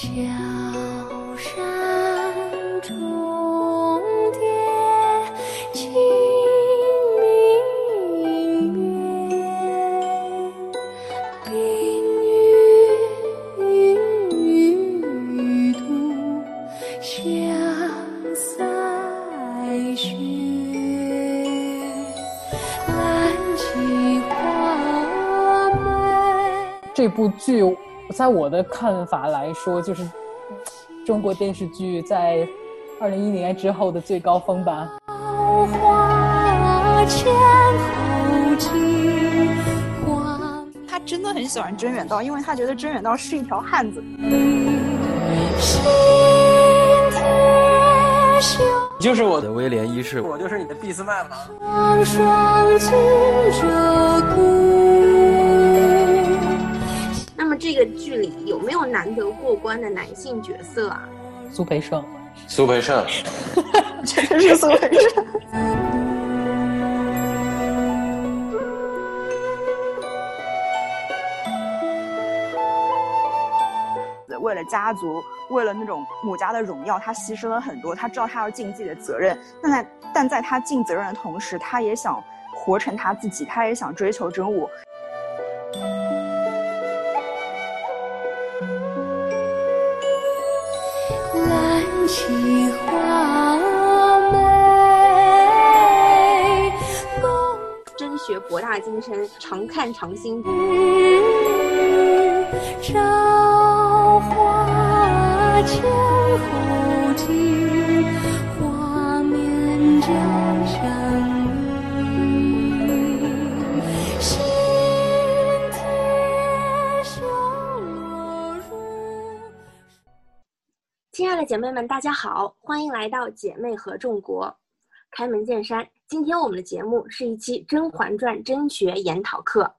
小山重叠清明月，冰雨渡香塞雪。蓝旗花梅。这部剧，在我的看法来说，就是中国电视剧在二零一零年之后的最高峰吧。他真的很喜欢甄远道，因为他觉得甄远道是一条汉子。你就是我的，威廉一世，我就是你的俾斯麦吗？剧里有没有难得过关的男性角色啊？苏培盛，苏培盛，确实是苏培盛。为了家族，为了那种母家的荣耀，他牺牲了很多。他知道他要尽自己的责任，但在但在他尽责任的同时，他也想活成他自己，他也想追求真我。真学博大精深，常看常新。朝花千亲爱的姐妹们，大家好，欢迎来到姐妹合众国，开门见山。今天我们的节目是一期《甄嬛传》真学研讨课，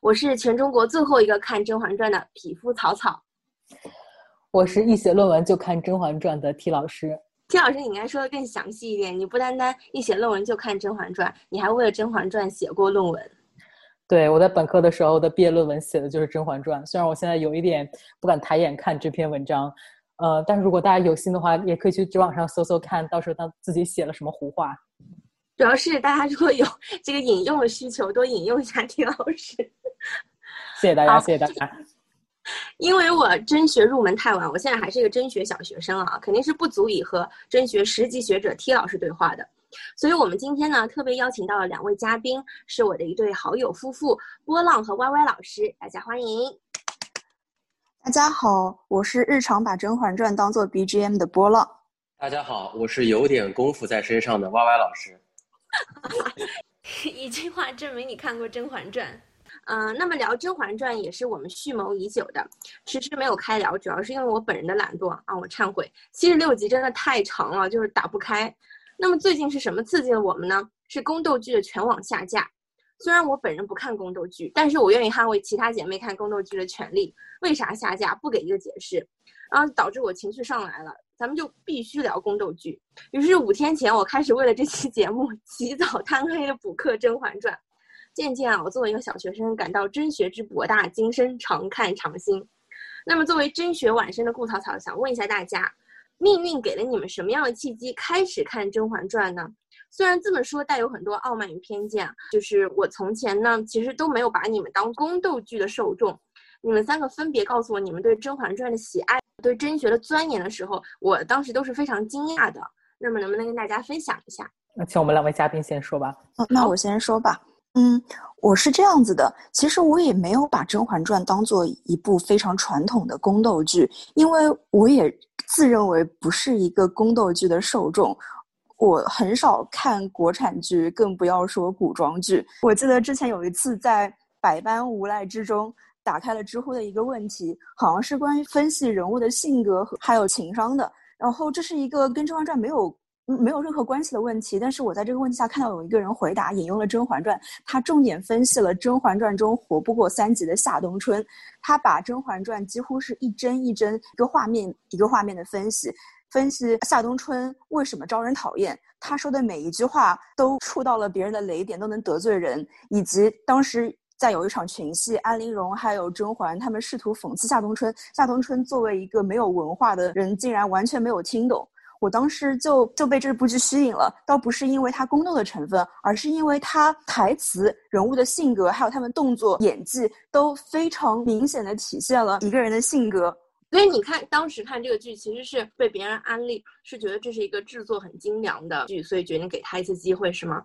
我是全中国最后一个看《甄嬛传》的匹夫草草。我是一写论文就看《甄嬛传》的 T 老师。T 老师，你应该说的更详细一点。你不单单一写论文就看《甄嬛传》，你还为了《甄嬛传》写过论文。对，我在本科的时候的毕业论文写的就是《甄嬛传》，虽然我现在有一点不敢抬眼看这篇文章，呃，但是如果大家有心的话，也可以去知网上搜搜看，到时候他自己写了什么胡话。主要是大家如果有这个引用的需求，多引用一下 T 老师。谢谢大家，谢谢大家。因为我真学入门太晚，我现在还是一个真学小学生啊，肯定是不足以和真学十级学者 T 老师对话的。所以我们今天呢，特别邀请到了两位嘉宾，是我的一对好友夫妇波浪和歪歪老师，大家欢迎。大家好，我是日常把《甄嬛传》当做 BGM 的波浪。大家好，我是有点功夫在身上的 Y Y 老师。一句话证明你看过《甄嬛传》。嗯、那么聊《甄嬛传》也是我们蓄谋已久的，迟迟没有开聊，主要是因为我本人的懒惰啊，我忏悔。七十六集真的太长了，就是打不开。那么最近是什么刺激了我们呢？是宫斗剧的全网下架。虽然我本人不看宫斗剧，但是我愿意捍卫其他姐妹看宫斗剧的权利。为啥下架？不给一个解释，然后导致我情绪上来了。咱们就必须聊宫斗剧。于是五天前，我开始为了这期节目起早贪黑的补课《甄嬛传》。渐渐啊，我作为一个小学生，感到真学之博大精深，常看常新。那么，作为真学晚生的顾草草，想问一下大家，命运给了你们什么样的契机开始看《甄嬛传》呢？虽然这么说带有很多傲慢与偏见啊，就是我从前呢，其实都没有把你们当宫斗剧的受众。你们三个分别告诉我你们对《甄嬛传》的喜爱，对甄学的钻研的时候，我当时都是非常惊讶的。那么，能不能跟大家分享一下？那请我们两位嘉宾先说吧。哦，那我先说吧。嗯，我是这样子的，其实我也没有把《甄嬛传》当做一部非常传统的宫斗剧，因为我也自认为不是一个宫斗剧的受众。我很少看国产剧，更不要说古装剧。我记得之前有一次在百般无奈之中，打开了知乎的一个问题，好像是关于分析人物的性格和还有情商的。然后这是一个跟《甄嬛传》没有没有任何关系的问题，但是我在这个问题下看到有一个人回答，引用了《甄嬛传》，他重点分析了《甄嬛传》中活不过三集的夏冬春，他把《甄嬛传》几乎是一帧一帧、一个画面一个画面的分析，分析夏冬春为什么招人讨厌，他说的每一句话都触到了别人的雷点，都能得罪人，以及当时在有一场群戏，安陵容还有甄嬛他们试图讽刺夏冬春，夏冬春作为一个没有文化的人，竟然完全没有听懂。我当时就就被这部剧吸引了，倒不是因为他宫斗的成分，而是因为他台词、人物的性格，还有他们动作、演技都非常明显的体现了一个人的性格。所以你看，当时看这个剧，其实是被别人安利，是觉得这是一个制作很精良的剧，所以决定给他一次机会，是吗？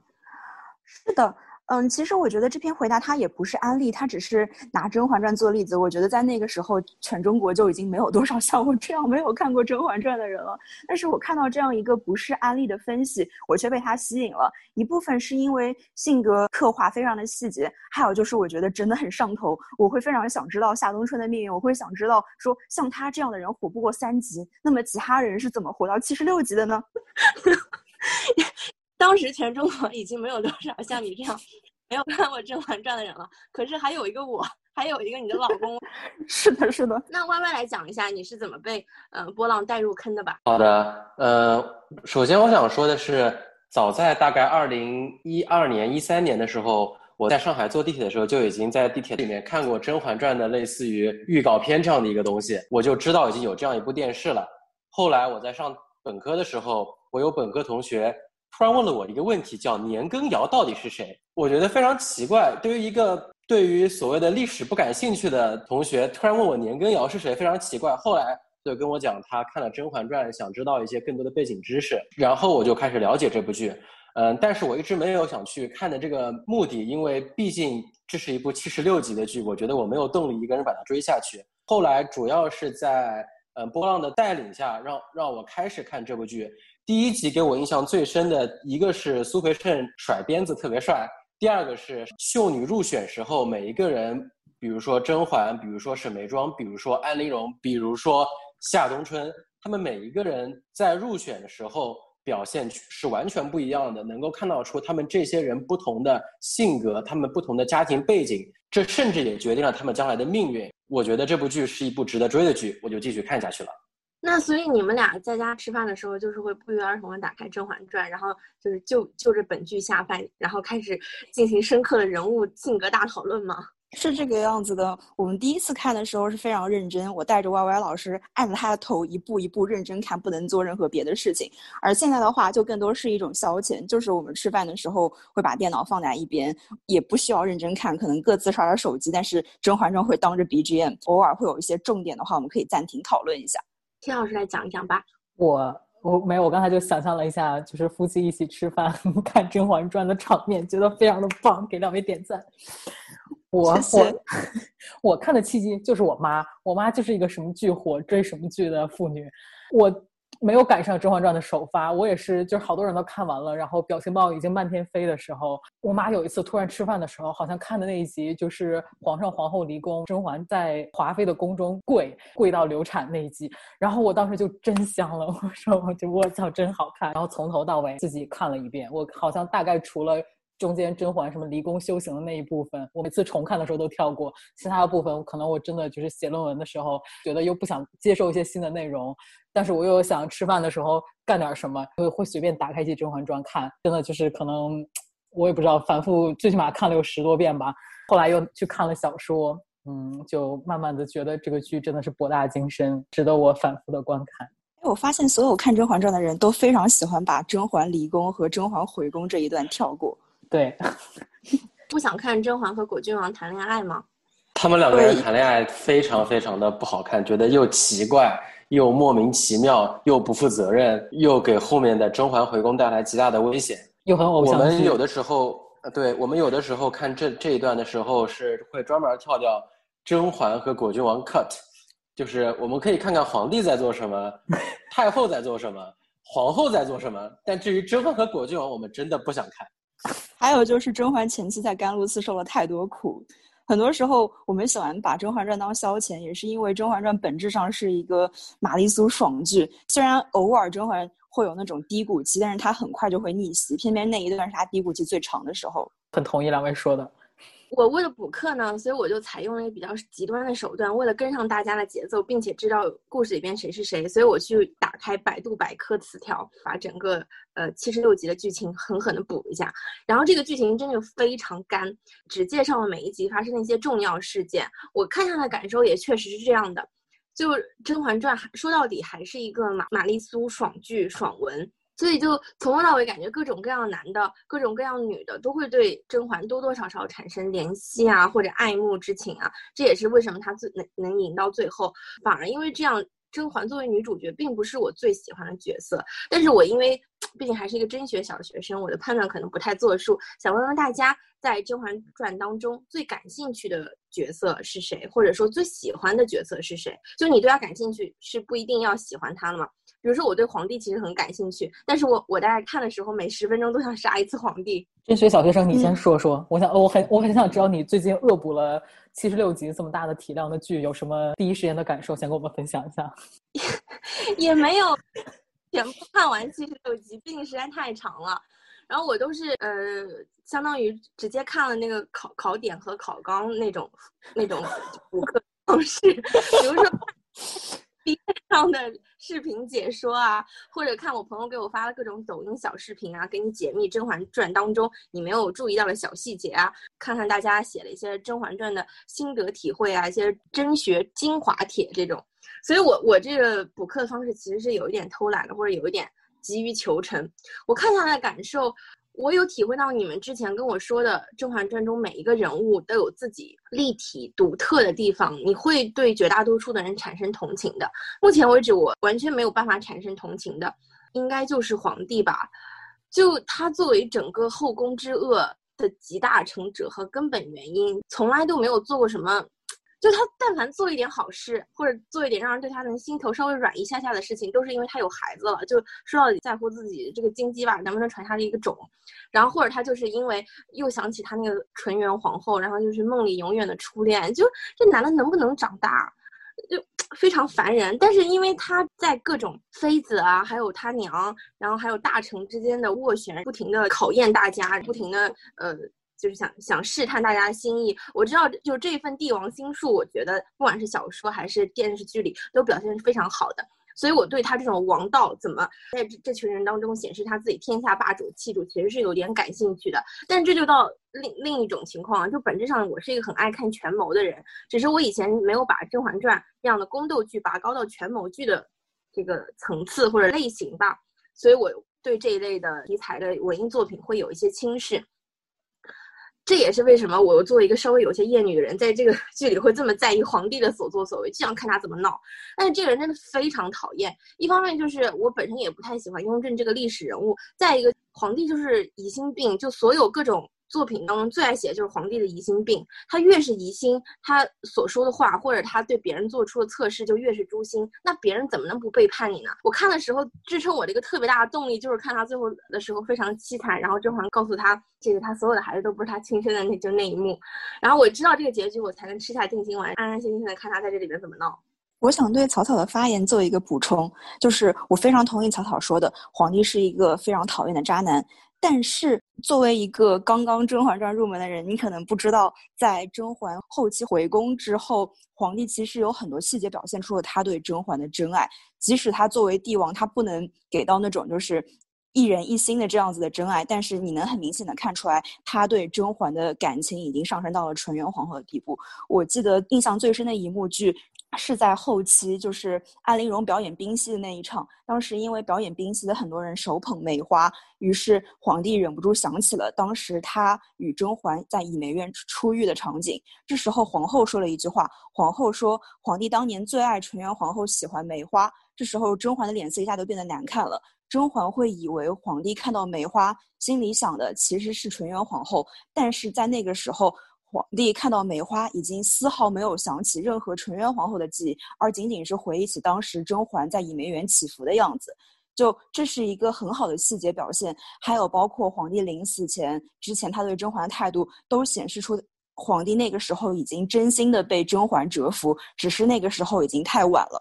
是的。嗯，其实我觉得这篇回答他也不是安利，他只是拿《甄嬛传》做例子。我觉得在那个时候，全中国就已经没有多少像我这样没有看过《甄嬛传》的人了。但是我看到这样一个不是安利的分析，我却被他吸引了。一部分是因为性格刻画非常的细节，还有就是我觉得真的很上头。我会非常想知道夏冬春的命运，我会想知道说像他这样的人活不过三集，那么其他人是怎么活到七十六集的呢？当时全中国 已经没有多少像你这样没有看过《甄嬛传》的人了，可是还有一个我，还有一个你的老公。是的，是的。那 Y Y 来讲一下你是怎么被呃波浪带入坑的吧？好的，呃，首先我想说的是，早在大概二零一二年、一三年的时候，我在上海坐地铁的时候，就已经在地铁里面看过《甄嬛传》的类似于预告片这样的一个东西，我就知道已经有这样一部电视了。后来我在上本科的时候，我有本科同学。突然问了我一个问题，叫年羹尧到底是谁？我觉得非常奇怪。对于一个对于所谓的历史不感兴趣的同学，突然问我年羹尧是谁，非常奇怪。后来就跟我讲，他看了《甄嬛传》，想知道一些更多的背景知识。然后我就开始了解这部剧。嗯，但是我一直没有想去看的这个目的，因为毕竟这是一部七十六集的剧，我觉得我没有动力一个人把它追下去。后来主要是在嗯波浪的带领下，让让我开始看这部剧。第一集给我印象最深的一个是苏培盛甩鞭子特别帅，第二个是秀女入选时候每一个人，比如说甄嬛，比如说沈眉庄，比如说安陵容，比如说夏冬春，他们每一个人在入选的时候表现是完全不一样的，能够看到出他们这些人不同的性格，他们不同的家庭背景，这甚至也决定了他们将来的命运。我觉得这部剧是一部值得追的剧，我就继续看下去了。那所以你们俩在家吃饭的时候，就是会不约而同的打开《甄嬛传》，然后就是就就着本剧下饭，然后开始进行深刻的人物性格大讨论吗？是这个样子的。我们第一次看的时候是非常认真，我带着 Y Y 老师按着他的头一步一步认真看，不能做任何别的事情。而现在的话，就更多是一种消遣，就是我们吃饭的时候会把电脑放在一边，也不需要认真看，可能各自刷刷手机，但是《甄嬛传》会当着 B G M，偶尔会有一些重点的话，我们可以暂停讨论一下。天老师来讲一讲吧。我我没有，我刚才就想象了一下，就是夫妻一起吃饭 看《甄嬛传》的场面，觉得非常的棒，给两位点赞。我我 我看的契机就是我妈，我妈就是一个什么剧火追什么剧的妇女，我。没有赶上《甄嬛传》的首发，我也是，就是好多人都看完了，然后表情包已经漫天飞的时候，我妈有一次突然吃饭的时候，好像看的那一集就是皇上皇后离宫，甄嬛在华妃的宫中跪跪到流产那一集，然后我当时就真香了，我说我就我操真好看，然后从头到尾自己看了一遍，我好像大概除了。中间甄嬛什么离宫修行的那一部分，我每次重看的时候都跳过。其他的部分，可能我真的就是写论文的时候，觉得又不想接受一些新的内容，但是我又想吃饭的时候干点什么，会会随便打开一些《甄嬛传》看。真的就是可能我也不知道，反复最起码看了有十多遍吧。后来又去看了小说，嗯，就慢慢的觉得这个剧真的是博大精深，值得我反复的观看。我发现所有看《甄嬛传》的人都非常喜欢把甄嬛离宫和甄嬛回宫这一段跳过。对，不想看甄嬛和果郡王谈恋爱吗？他们两个人谈恋爱非常非常的不好看，觉得又奇怪，又莫名其妙，又不负责任，又给后面的甄嬛回宫带来极大的危险，又很偶像我们有的时候，对我们有的时候看这这一段的时候，是会专门跳掉甄嬛和果郡王 cut，就是我们可以看看皇帝在做什么，太后在做什么，皇后在做什么，但至于甄嬛和果郡王，我们真的不想看。还有就是甄嬛前期在甘露寺受了太多苦，很多时候我们喜欢把《甄嬛传》当消遣，也是因为《甄嬛传》本质上是一个玛丽苏爽剧。虽然偶尔甄嬛会有那种低谷期，但是她很快就会逆袭。偏偏那一段是她低谷期最长的时候。很同意两位说的。我为了补课呢，所以我就采用了一个比较极端的手段，为了跟上大家的节奏，并且知道故事里边谁是谁，所以我去打开百度百科词条，把整个呃七十六集的剧情狠狠的补一下。然后这个剧情真的非常干，只介绍了每一集发生的一些重要事件。我看下来感受也确实是这样的，就《甄嬛传》说到底还是一个玛玛丽苏爽剧爽文。所以就从头到尾感觉各种各样男的、各种各样女的都会对甄嬛多多少少产生怜惜啊，或者爱慕之情啊。这也是为什么她最能能赢到最后。反而因为这样，甄嬛作为女主角并不是我最喜欢的角色。但是我因为毕竟还是一个真学小学生，我的判断可能不太作数。想问问大家，在《甄嬛传》当中最感兴趣的角色是谁，或者说最喜欢的角色是谁？就你对他感兴趣，是不一定要喜欢他了吗？比如说，我对皇帝其实很感兴趣，但是我我大概看的时候，每十分钟都想杀一次皇帝。真学小学生，你先说说。我想，我很我很想知道你最近恶补了七十六集这么大的体量的剧，有什么第一时间的感受，想跟我们分享一下？也没有全部看完七十六集，毕竟实在太长了。然后我都是呃，相当于直接看了那个考考点和考纲那种那种 补课方式，比如说。B 上的视频解说啊，或者看我朋友给我发的各种抖音小视频啊，给你解密《甄嬛传》当中你没有注意到的小细节啊，看看大家写了一些《甄嬛传》的心得体会啊，一些真学精华帖这种。所以我我这个补课的方式其实是有一点偷懒的，或者有一点急于求成。我看下来感受。我有体会到你们之前跟我说的《甄嬛传》中每一个人物都有自己立体独特的地方，你会对绝大多数的人产生同情的。目前为止，我完全没有办法产生同情的，应该就是皇帝吧？就他作为整个后宫之恶的集大成者和根本原因，从来都没有做过什么。就他但凡做一点好事，或者做一点让人对他能心头稍微软一下下的事情，都是因为他有孩子了。就说到底在乎自己这个金鸡吧，能不能传下的一个种。然后或者他就是因为又想起他那个纯元皇后，然后就是梦里永远的初恋。就这男的能不能长大，就非常烦人。但是因为他在各种妃子啊，还有他娘，然后还有大臣之间的斡旋，不停的考验大家，不停的呃。就是想想试探大家的心意，我知道，就这份帝王心术，我觉得不管是小说还是电视剧里，都表现是非常好的。所以我对他这种王道怎么在这这群人当中显示他自己天下霸主气度，其实是有点感兴趣的。但这就到另另一种情况，就本质上我是一个很爱看权谋的人，只是我以前没有把《甄嬛传》这样的宫斗剧拔高到权谋剧的这个层次或者类型吧，所以我对这一类的题材的文艺作品会有一些轻视。这也是为什么我作为一个稍微有些厌女的人，在这个 剧里会这么在意皇帝的所作所为，就想看他怎么闹。但是这个人真的非常讨厌，一方面就是我本身也不太喜欢雍正这个历史人物，再一个皇帝就是疑心病，就所有各种。作品当中最爱写的就是皇帝的疑心病，他越是疑心，他所说的话或者他对别人做出的测试就越是诛心，那别人怎么能不背叛你呢？我看的时候支撑我这个特别大的动力就是看他最后的时候非常凄惨，然后甄嬛告诉他这个他所有的孩子都不是他亲生的那就那一幕，然后我知道这个结局，我才能吃下定心丸，安安心心的看他在这里边怎么闹。我想对草草的发言做一个补充，就是我非常同意草草说的，皇帝是一个非常讨厌的渣男。但是，作为一个刚刚《甄嬛传》入门的人，你可能不知道，在甄嬛后期回宫之后，皇帝其实有很多细节表现出了他对甄嬛的真爱。即使他作为帝王，他不能给到那种就是一人一心的这样子的真爱，但是你能很明显的看出来，他对甄嬛的感情已经上升到了纯元皇后的地步。我记得印象最深的一幕剧。是在后期，就是安陵容表演冰溪的那一场。当时因为表演冰溪的很多人手捧梅花，于是皇帝忍不住想起了当时他与甄嬛在倚梅院出浴的场景。这时候皇后说了一句话：“皇后说，皇帝当年最爱纯元皇后喜欢梅花。”这时候甄嬛的脸色一下都变得难看了。甄嬛会以为皇帝看到梅花，心里想的其实是纯元皇后，但是在那个时候。皇帝看到梅花，已经丝毫没有想起任何纯元皇后的记忆，而仅仅是回忆起当时甄嬛在倚梅园祈福的样子。就这是一个很好的细节表现。还有包括皇帝临死前之前他对甄嬛的态度，都显示出皇帝那个时候已经真心的被甄嬛折服，只是那个时候已经太晚了。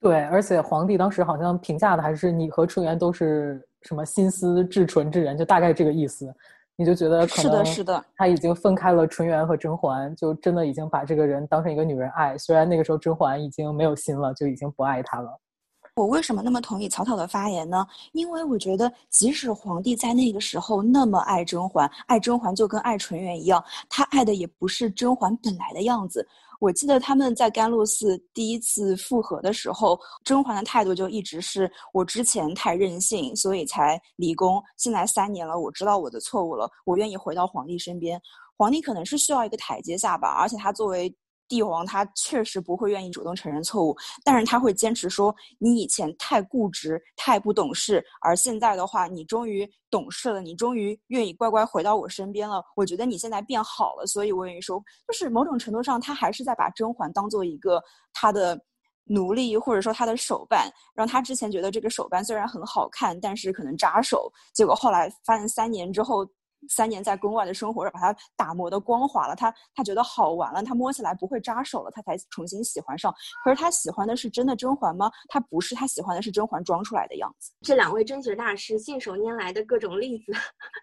对，而且皇帝当时好像评价的还是你和纯元都是什么心思至纯之人，就大概这个意思。你就觉得可是的，能是的，他已经分开了纯元和甄嬛，就真的已经把这个人当成一个女人爱。虽然那个时候甄嬛已经没有心了，就已经不爱他了。我为什么那么同意草草的发言呢？因为我觉得，即使皇帝在那个时候那么爱甄嬛，爱甄嬛就跟爱纯元一样，他爱的也不是甄嬛本来的样子。我记得他们在甘露寺第一次复合的时候，甄嬛的态度就一直是我之前太任性，所以才离宫。现在三年了，我知道我的错误了，我愿意回到皇帝身边。皇帝可能是需要一个台阶下吧，而且他作为。帝王他确实不会愿意主动承认错误，但是他会坚持说你以前太固执、太不懂事，而现在的话你终于懂事了，你终于愿意乖乖回到我身边了。我觉得你现在变好了，所以我愿意说，就是某种程度上他还是在把甄嬛当做一个他的奴隶，或者说他的手办。让他之前觉得这个手办虽然很好看，但是可能扎手，结果后来发现三年之后。三年在宫外的生活，把他打磨的光滑了，他他觉得好玩了，他摸起来不会扎手了，他才重新喜欢上。可是他喜欢的是真的甄嬛吗？他不是，他喜欢的是甄嬛装出来的样子。这两位真学大师信手拈来的各种例子，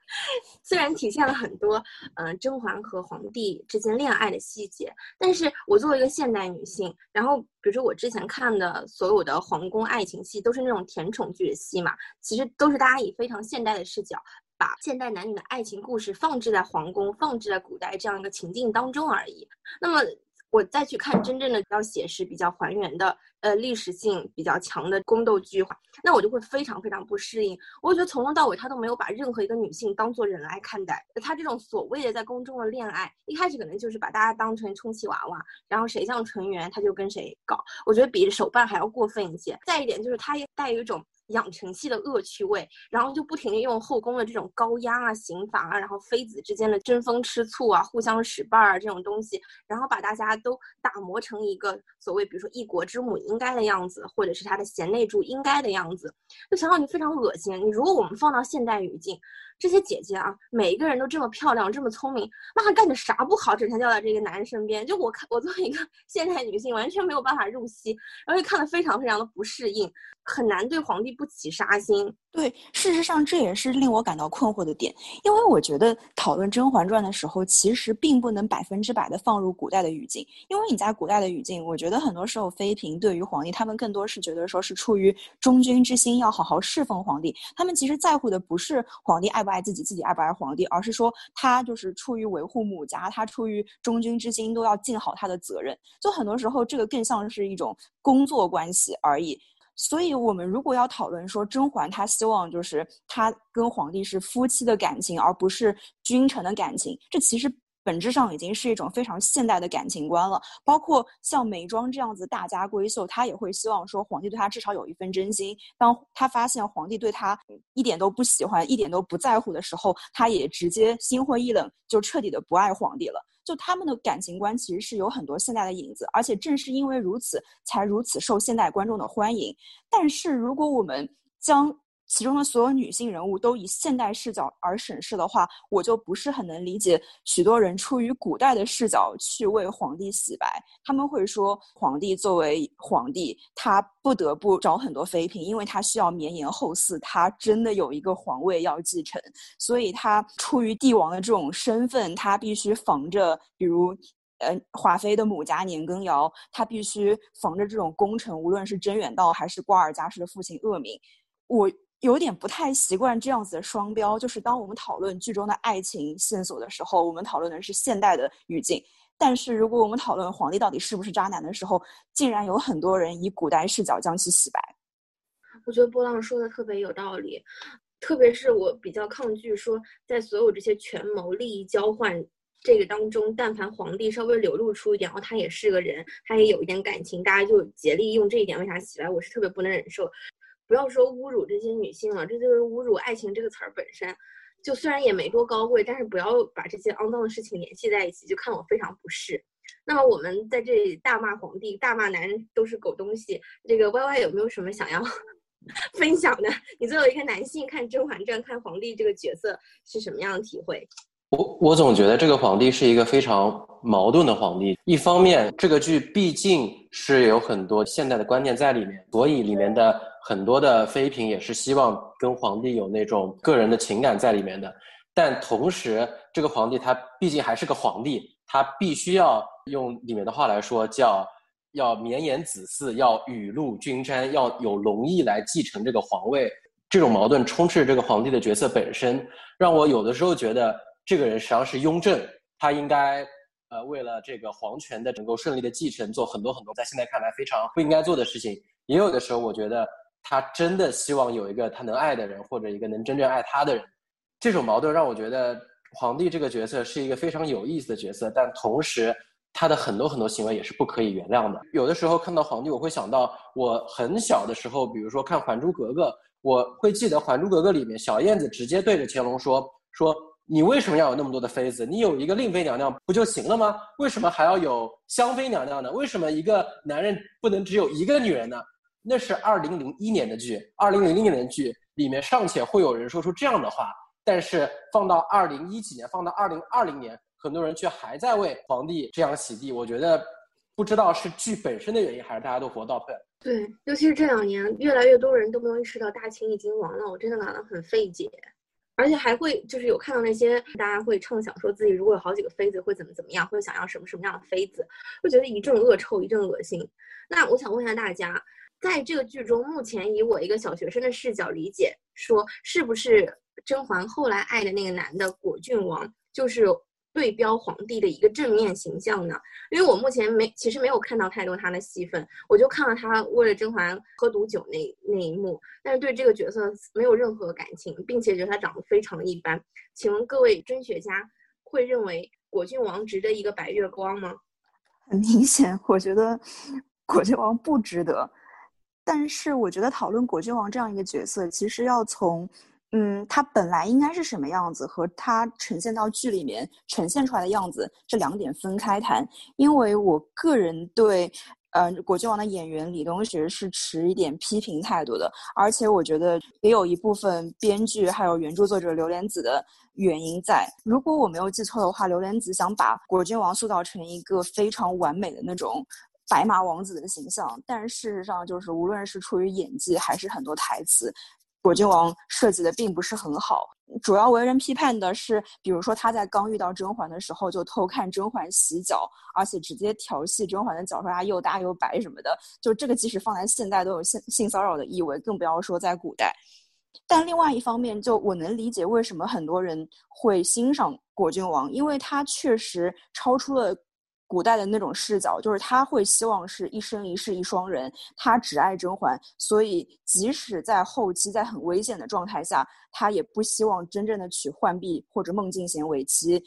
虽然体现了很多嗯甄嬛和皇帝之间恋爱的细节，但是我作为一个现代女性，然后比如说我之前看的所有的皇宫爱情戏，都是那种甜宠剧的戏嘛，其实都是大家以非常现代的视角。把现代男女的爱情故事放置在皇宫、放置在古代这样一个情境当中而已。那么，我再去看真正的比较写实、比较还原的、呃历史性比较强的宫斗剧化，那我就会非常非常不适应。我觉得从头到尾他都没有把任何一个女性当做人来看待。他这种所谓的在宫中的恋爱，一开始可能就是把大家当成充气娃娃，然后谁像纯元他就跟谁搞。我觉得比手办还要过分一些。再一点就是他也带有一种。养成系的恶趣味，然后就不停的用后宫的这种高压啊、刑罚啊，然后妃子之间的争风吃醋啊、互相使绊儿啊这种东西，然后把大家都打磨成一个所谓，比如说一国之母应该的样子，或者是他的贤内助应该的样子，就想到你非常恶心。你如果我们放到现代语境，这些姐姐啊，每一个人都这么漂亮，这么聪明，妈干点啥不好，整天掉在这个男人身边？就我看，我作为一个 现代女性，完全没有办法入戏，然后就看得非常非常的不适应，很难对皇帝不起杀心。对，事实上这也是令我感到困惑的点，因为我觉得讨论《甄嬛传》的时候，其实并不能百分之百的放入古代的语境，因为你在古代的语境，我觉得很多时候妃嫔对于皇帝，他们更多是觉得说是出于忠君之心，要好好侍奉皇帝，他们其实在乎的不是皇帝爱不爱爱自己，自己爱不爱皇帝，而是说他就是出于维护母家，他出于忠君之心，都要尽好他的责任。就很多时候，这个更像是一种工作关系而已。所以，我们如果要讨论说甄嬛她希望就是她跟皇帝是夫妻的感情，而不是君臣的感情，这其实本质上已经是一种非常现代的感情观了。包括像眉庄这样子大家闺秀，她也会希望说皇帝对她至少有一份真心。当她发现皇帝对她一点都不喜欢、一点都不在乎的时候，她也直接心灰意冷，就彻底的不爱皇帝了。就他们的感情观其实是有很多现代的影子，而且正是因为如此，才如此受现代观众的欢迎。但是如果我们将其中的所有女性人物都以现代视角而审视的话，我就不是很能理解许多人出于古代的视角去为皇帝洗白。他们会说，皇帝作为皇帝，他不得不找很多妃嫔，因为他需要绵延后嗣，他真的有一个皇位要继承，所以他出于帝王的这种身份，他必须防着，比如，呃，华妃的母家年羹尧，他必须防着这种功臣，无论是甄远道还是瓜尔佳氏的父亲恶名。我。有点不太习惯这样子的双标，就是当我们讨论剧中的爱情线索的时候，我们讨论的是现代的语境；但是如果我们讨论皇帝到底是不是渣男的时候，竟然有很多人以古代视角将其洗白。我觉得波浪说的特别有道理，特别是我比较抗拒说，在所有这些权谋利益交换这个当中，但凡皇帝稍微流露出一点，然后他也是个人，他也有一点感情，大家就竭力用这一点为啥洗白，我是特别不能忍受。不要说侮辱这些女性了，这就是侮辱爱情这个词儿本身。就虽然也没多高贵，但是不要把这些肮脏的事情联系在一起，就看我非常不适。那么我们在这里大骂皇帝、大骂男人都是狗东西，这个 Y Y 有没有什么想要 分享的？你作为一个男性看《甄嬛传》看皇帝这个角色是什么样的体会？我我总觉得这个皇帝是一个非常矛盾的皇帝。一方面，这个剧毕竟是有很多现代的观念在里面，所以里面的。很多的妃嫔也是希望跟皇帝有那种个人的情感在里面的，但同时这个皇帝他毕竟还是个皇帝，他必须要用里面的话来说叫要绵延子嗣，要雨露均沾，要有龙裔来继承这个皇位。这种矛盾充斥这个皇帝的角色本身，让我有的时候觉得这个人实际上是雍正，他应该。呃，为了这个皇权的能够顺利的继承，做很多很多在现在看来非常不应该做的事情。也有的时候，我觉得他真的希望有一个他能爱的人，或者一个能真正爱他的人。这种矛盾让我觉得皇帝这个角色是一个非常有意思的角色，但同时他的很多很多行为也是不可以原谅的。有的时候看到皇帝，我会想到我很小的时候，比如说看《还珠格格》，我会记得《还珠格格》里面小燕子直接对着乾隆说说。你为什么要有那么多的妃子？你有一个令妃娘娘不就行了吗？为什么还要有香妃娘娘呢？为什么一个男人不能只有一个女人呢？那是二零零一年的剧，二零零零年的剧里面尚且会有人说出这样的话，但是放到二零一几年，放到二零二零年，很多人却还在为皇帝这样洗地。我觉得，不知道是剧本身的原因，还是大家都活到笨。对，尤其是这两年，越来越多人都没有意识到大清已经亡了，我真的感到很费解。而且还会就是有看到那些大家会畅想说自己如果有好几个妃子会怎么怎么样，会想要什么什么样的妃子，会觉得一阵恶臭，一阵恶心。那我想问一下大家，在这个剧中，目前以我一个小学生的视角理解，说是不是甄嬛后来爱的那个男的果郡王就是？对标皇帝的一个正面形象呢？因为我目前没，其实没有看到太多他的戏份，我就看了他为了甄嬛喝毒酒那那一幕，但是对这个角色没有任何感情，并且觉得他长得非常一般。请问各位甄学家会认为果郡王值得一个白月光吗？很明显，我觉得果郡王不值得。但是我觉得讨论果郡王这样一个角色，其实要从。嗯，他本来应该是什么样子，和他呈现到剧里面呈现出来的样子，这两点分开谈。因为我个人对，呃，果郡王的演员李东学是持一点批评态度的，而且我觉得也有一部分编剧还有原著作者刘莲子的原因在。如果我没有记错的话，刘莲子想把果郡王塑造成一个非常完美的那种白马王子的形象，但事实上就是无论是出于演技还是很多台词。果郡王设计的并不是很好，主要为人批判的是，比如说他在刚遇到甄嬛的时候就偷看甄嬛洗脚，而且直接调戏甄嬛的脚，说她又大又白什么的。就这个，即使放在现代都有性性骚扰的意味，更不要说在古代。但另外一方面，就我能理解为什么很多人会欣赏果郡王，因为他确实超出了。古代的那种视角，就是他会希望是一生一世一双人，他只爱甄嬛，所以即使在后期在很危险的状态下，他也不希望真正的娶浣碧或者孟静娴为妻。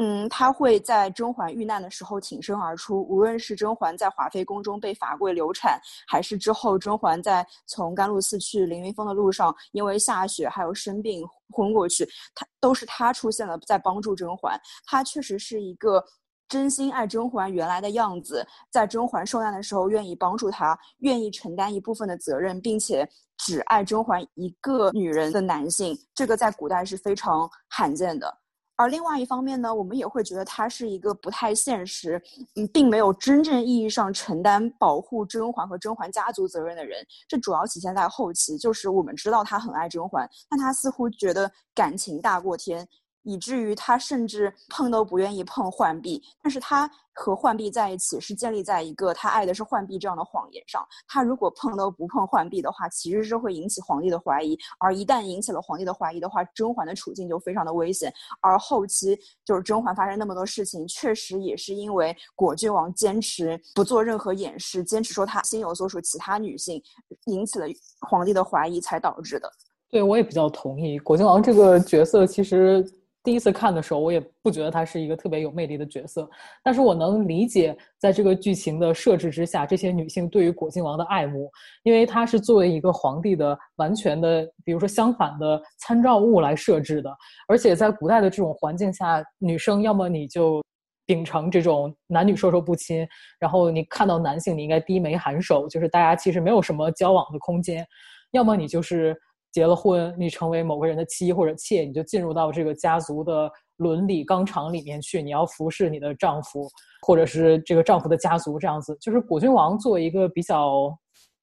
嗯，他会在甄嬛遇难的时候挺身而出，无论是甄嬛在华妃宫中被罚跪流产，还是之后甄嬛在从甘露寺去凌云峰的路上因为下雪还有生病昏过去，他都是他出现了在帮助甄嬛。他确实是一个。真心爱甄嬛原来的样子，在甄嬛受难的时候愿意帮助她，愿意承担一部分的责任，并且只爱甄嬛一个女人的男性，这个在古代是非常罕见的。而另外一方面呢，我们也会觉得他是一个不太现实，嗯，并没有真正意义上承担保护甄嬛和甄嬛家族责任的人。这主要体现在后期，就是我们知道他很爱甄嬛，但他似乎觉得感情大过天。以至于他甚至碰都不愿意碰浣碧，但是他和浣碧在一起是建立在一个他爱的是浣碧这样的谎言上。他如果碰都不碰浣碧的话，其实是会引起皇帝的怀疑，而一旦引起了皇帝的怀疑的话，甄嬛的处境就非常的危险。而后期就是甄嬛发生那么多事情，确实也是因为果郡王坚持不做任何掩饰，坚持说他心有所属其他女性，引起了皇帝的怀疑才导致的。对我也比较同意，果郡王这个角色其实。第一次看的时候，我也不觉得他是一个特别有魅力的角色，但是我能理解，在这个剧情的设置之下，这些女性对于果郡王的爱慕，因为他是作为一个皇帝的完全的，比如说相反的参照物来设置的，而且在古代的这种环境下，女生要么你就秉承这种男女授受不亲，然后你看到男性你应该低眉颔首，就是大家其实没有什么交往的空间，要么你就是。结了婚，你成为某个人的妻或者妾，你就进入到这个家族的伦理纲常里面去。你要服侍你的丈夫，或者是这个丈夫的家族这样子。就是果郡王作为一个比较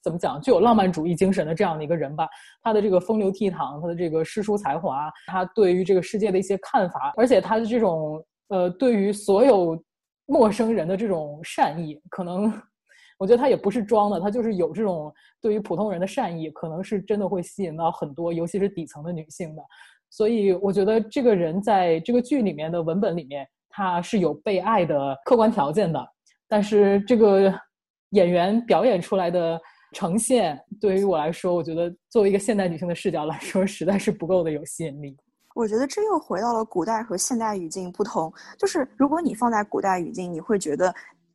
怎么讲，具有浪漫主义精神的这样的一个人吧。他的这个风流倜傥，他的这个诗书才华，他对于这个世界的一些看法，而且他的这种呃，对于所有陌生人的这种善意，可能我觉得他也不是装的，他就是有这种对于普通人的善意，可能是真的会吸引到很多，尤其是底层的女性的。所以我觉得这个人在这个剧里面的文本里面，他是有被爱的客观条件的，但是这个演员表演出来的。呈现对于我来说，我觉得作为一个现代女性的视角来说，实在是不够的有吸引力。我觉得这又回到了古代和现代语境不同。就是如果你放在古代语境，你会觉得，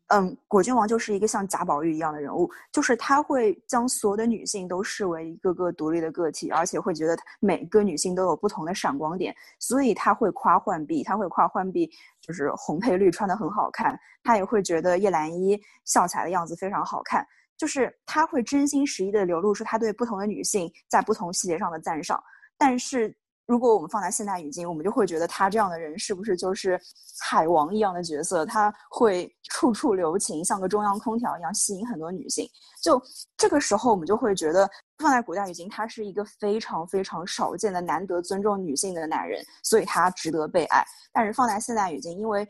嗯，果郡王就是一个像贾宝玉一样的人物，就是他会将所有的女性都视为一个个独立的个体，而且会觉得每个女性都有不同的闪光点，所以他会夸浣碧，他会夸浣碧就是红配绿穿的很好看，他也会觉得叶澜依笑起来的样子非常好看。就是他会真心实意的流露出他对不同的女性在不同细节上的赞赏，但是如果我们放在现代语境，我们就会觉得他这样的人是不是就是海王一样的角色？他会处处留情，像个中央空调一样吸引很多女性。就这个时候，我们就会觉得放在古代语境，他是一个非常非常少见的难得尊重女性的男人，所以他值得被爱。但是放在现代语境，因为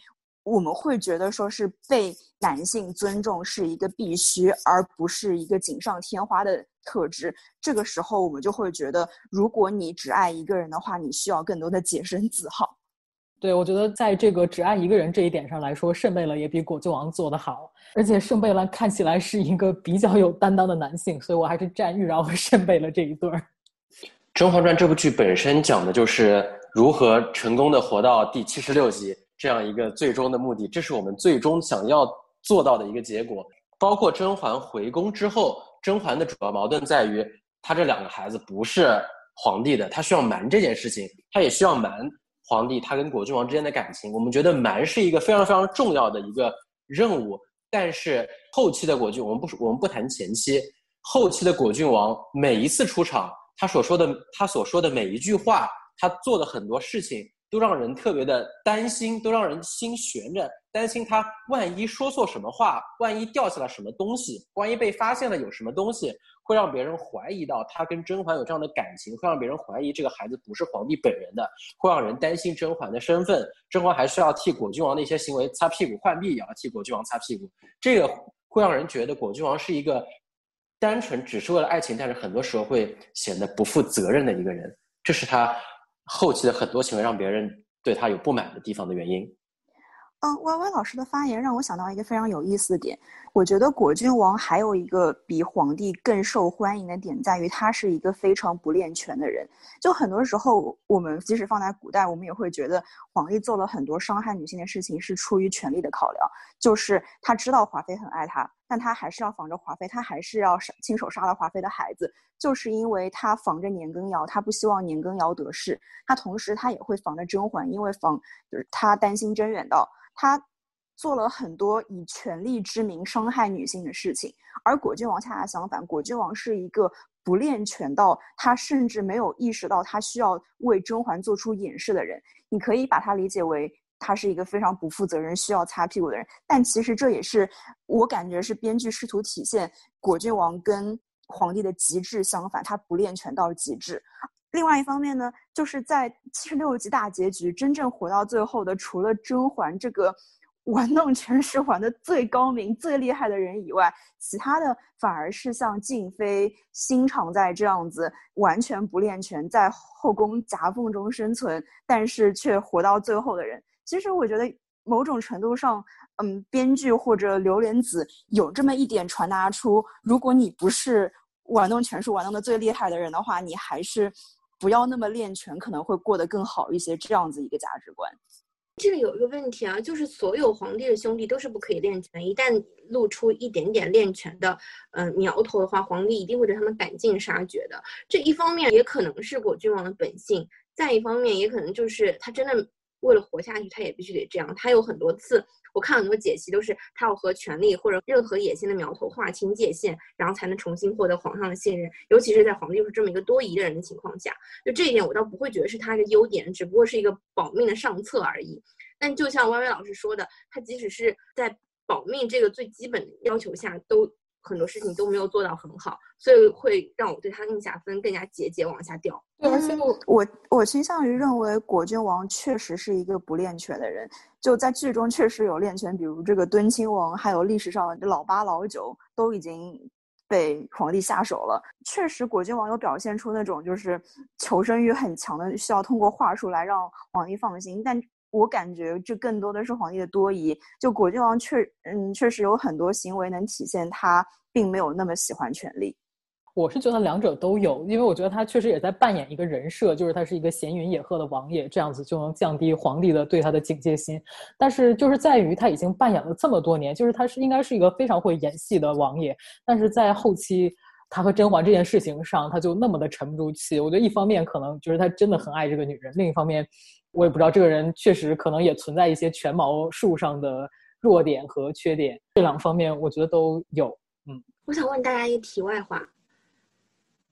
我们会觉得说是被男性尊重是一个必须，而不是一个锦上添花的特质。这个时候，我们就会觉得，如果你只爱一个人的话，你需要更多的洁身自好。对，我觉得在这个只爱一个人这一点上来说，圣贝勒也比果郡王做得好。而且圣贝勒看起来是一个比较有担当的男性，所以我还是站玉娆和圣贝勒这一对儿。《甄嬛传》这部剧本身讲的就是如何成功的活到第七十六集。这样一个最终的目的，这是我们最终想要做到的一个结果。包括甄嬛回宫之后，甄嬛的主要矛盾在于，她这两个孩子不是皇帝的，她需要瞒这件事情，她也需要瞒皇帝她跟果郡王之间的感情。我们觉得瞒是一个非常非常重要的一个任务。但是后期的果郡，我们不我们不谈前期，后期的果郡王每一次出场，他所说的他所说的每一句话，他做的很多事情。都让人特别的担心，都让人心悬着，担心他万一说错什么话，万一掉下了什么东西，万一被发现了有什么东西，会让别人怀疑到他跟甄嬛有这样的感情，会让别人怀疑这个孩子不是皇帝本人的，会让人担心甄嬛的身份。甄嬛还需要替果郡王的一些行为擦屁股，浣碧也要替果郡王擦屁股，这个会让人觉得果郡王是一个单纯只是为了爱情，但是很多时候会显得不负责任的一个人，这是他。后期的很多行为让别人对他有不满的地方的原因。嗯歪歪老师的发言让我想到一个非常有意思的点。我觉得果郡王还有一个比皇帝更受欢迎的点，在于他是一个非常不练权的人。就很多时候，我们即使放在古代，我们也会觉得皇帝做了很多伤害女性的事情是出于权力的考量，就是他知道华妃很爱他，但他还是要防着华妃，他还是要亲手杀了华妃的孩子，就是因为他防着年羹尧，他不希望年羹尧得势。他同时他也会防着甄嬛，因为防就是他担心甄远道。他做了很多以权力之名伤害女性的事情，而果郡王恰恰相反，果郡王是一个不练拳到他甚至没有意识到他需要为甄嬛做出掩饰的人。你可以把他理解为他是一个非常不负责任、需要擦屁股的人，但其实这也是我感觉是编剧试图体现果郡王跟皇帝的极致相反，他不练拳到极致。另外一方面呢，就是在七十六集大结局真正活到最后的，除了甄嬛这个玩弄全十环的最高明、最厉害的人以外，其他的反而是像静妃、心常在这样子完全不练拳，在后宫夹缝中生存，但是却活到最后的人。其实我觉得某种程度上，嗯，编剧或者榴莲子有这么一点传达出，如果你不是玩弄权术玩弄的最厉害的人的话，你还是。不要那么练拳，可能会过得更好一些。这样子一个价值观，这里有一个问题啊，就是所有皇帝的兄弟都是不可以练拳，一旦露出一点点练拳的呃苗头的话，皇帝一定会对他们赶尽杀绝的。这一方面也可能是果郡王的本性，再一方面也可能就是他真的为了活下去，他也必须得这样。他有很多次。我看很多解析都是他要和权力或者任何野心的苗头划清界限，然后才能重新获得皇上的信任。尤其是在皇帝又是这么一个多疑的人的情况下，就这一点我倒不会觉得是他的优点，只不过是一个保命的上策而已。但就像歪歪老师说的，他即使是在保命这个最基本的要求下，都很多事情都没有做到很好，所以会让我对他印象分更加节节往下掉。对，而且我我我倾向于认为果郡王确实是一个不练拳的人，就在剧中确实有练拳，比如这个敦亲王，还有历史上的老八老九都已经被皇帝下手了。确实，果郡王有表现出那种就是求生欲很强的，需要通过话术来让皇帝放心。但我感觉这更多的是皇帝的多疑。就果郡王确嗯确实有很多行为能体现他并没有那么喜欢权力。我是觉得两者都有，因为我觉得他确实也在扮演一个人设，就是他是一个闲云野鹤的王爷，这样子就能降低皇帝的对他的警戒心。但是就是在于他已经扮演了这么多年，就是他是应该是一个非常会演戏的王爷，但是在后期他和甄嬛这件事情上，他就那么的沉不住气。我觉得一方面可能就是他真的很爱这个女人，另一方面我也不知道这个人确实可能也存在一些权谋术上的弱点和缺点，这两方面我觉得都有。嗯我想问大家一个题外话，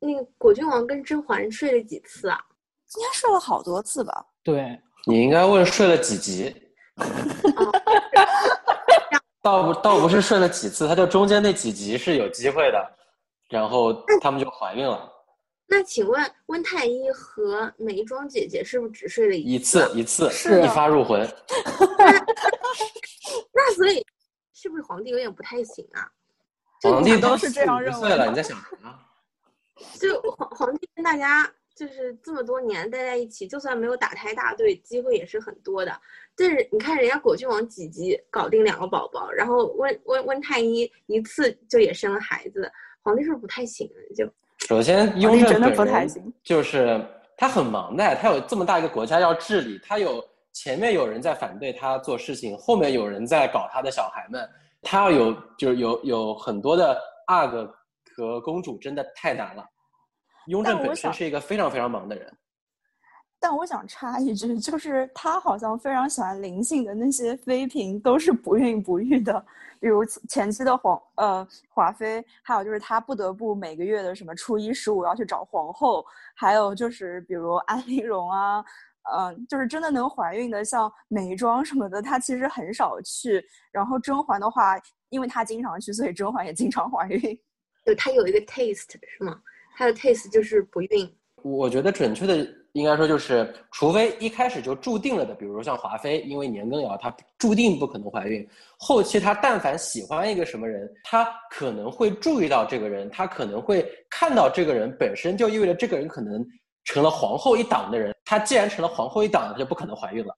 那个果郡王跟甄嬛睡了几次啊？应该睡了好多次吧？对，你应该问睡了几集，倒不倒不是睡了几次，他就中间那几集是有机会的，然后他们就怀孕了，那请问温太医和眉庄姐姐是不是只睡了一一次一次是一发入魂。那所以是不是皇帝有点不太行啊？皇帝都是这样45认为了，的你在想什么？就皇皇帝跟大家就是这么多年待在一起，就算没有打胎大队，机会也是很多的。但是你看人家果郡王几集搞定两个宝宝，然后温温温太医一次就也生了孩子，皇帝是不是不太行啊？就首先，雍正本人就是他很忙的，他有这么大一个国家要治理，他有前面有人在反对他做事情，后面有人在搞他的小孩们，他要有就是有有很多的阿哥和公主，真的太难了。雍正本身是一个非常非常忙的人，但我想插一句，就是他好像非常喜欢灵性的那些妃嫔都是不孕不育的，比如前期的皇呃华妃，还有就是他不得不每个月的什么初一十五要去找皇后，还有就是比如安陵容啊，嗯、就是真的能怀孕的，像眉庄什么的，她其实很少去。然后甄嬛的话，因为她经常去，所以甄嬛也经常怀孕。就她有一个 taste 是吗？她的 taste 就是不孕。我觉得准确的应该说就是，除非一开始就注定了的，比如说像华妃，因为年羹尧她注定不可能怀孕，后期她但凡喜欢一个什么人，她可能会注意到这个人，她可能会看到这个人本身就意味着这个人可能成了皇后一党的人，她既然成了皇后一党，她就不可能怀孕了。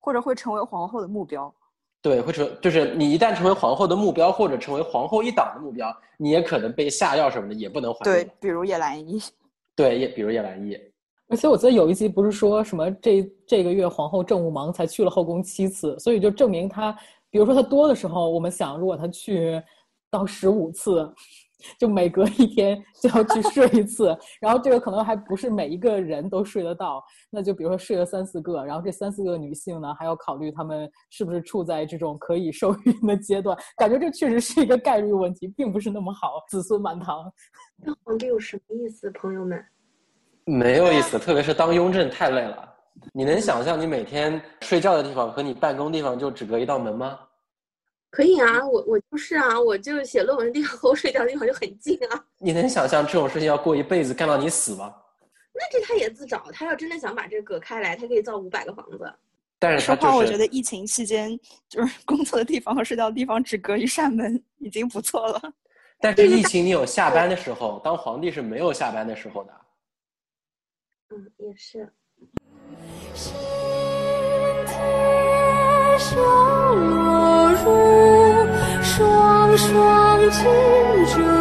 或者会成为皇后的目标。对，会成就是你一旦成为皇后的目标，或者成为皇后一党的目标，你也可能被下药什么的，也不能怀孕。，对比如叶澜依。对，也比如叶澜依。而且我记得有一集不是说什么这这个月皇后政务忙才去了后宫七次，所以就证明她，比如说她多的时候，我们想如果她去到十五次，就每隔一天就要去睡一次，然后这个可能还不是每一个人都睡得到，那就比如说睡了三四个，然后这三四个女性呢还要考虑她们是不是处在这种可以受孕的阶段，感觉这确实是一个概率问题，并不是那么好，子孙满堂。那皇帝有什么意思，朋友们？没有意思，特别是当雍正太累了。你能想象你每天睡觉的地方和你办公地方就只隔一道门吗？可以啊，我我就是啊，我就写论文的地方和我睡觉的地方就很近啊。你能想象这种事情要过一辈子干到你死吗？那这他也自找，他要真的想把这个隔开来，他可以造五百个房子。但是说话，我觉得疫情期间就是工作的地方和睡觉的地方只隔一扇门，已经不错了。但是疫情你有下班的时候，当皇帝是没有下班的时候的。嗯也是。新帖绣罗襦双双金鹧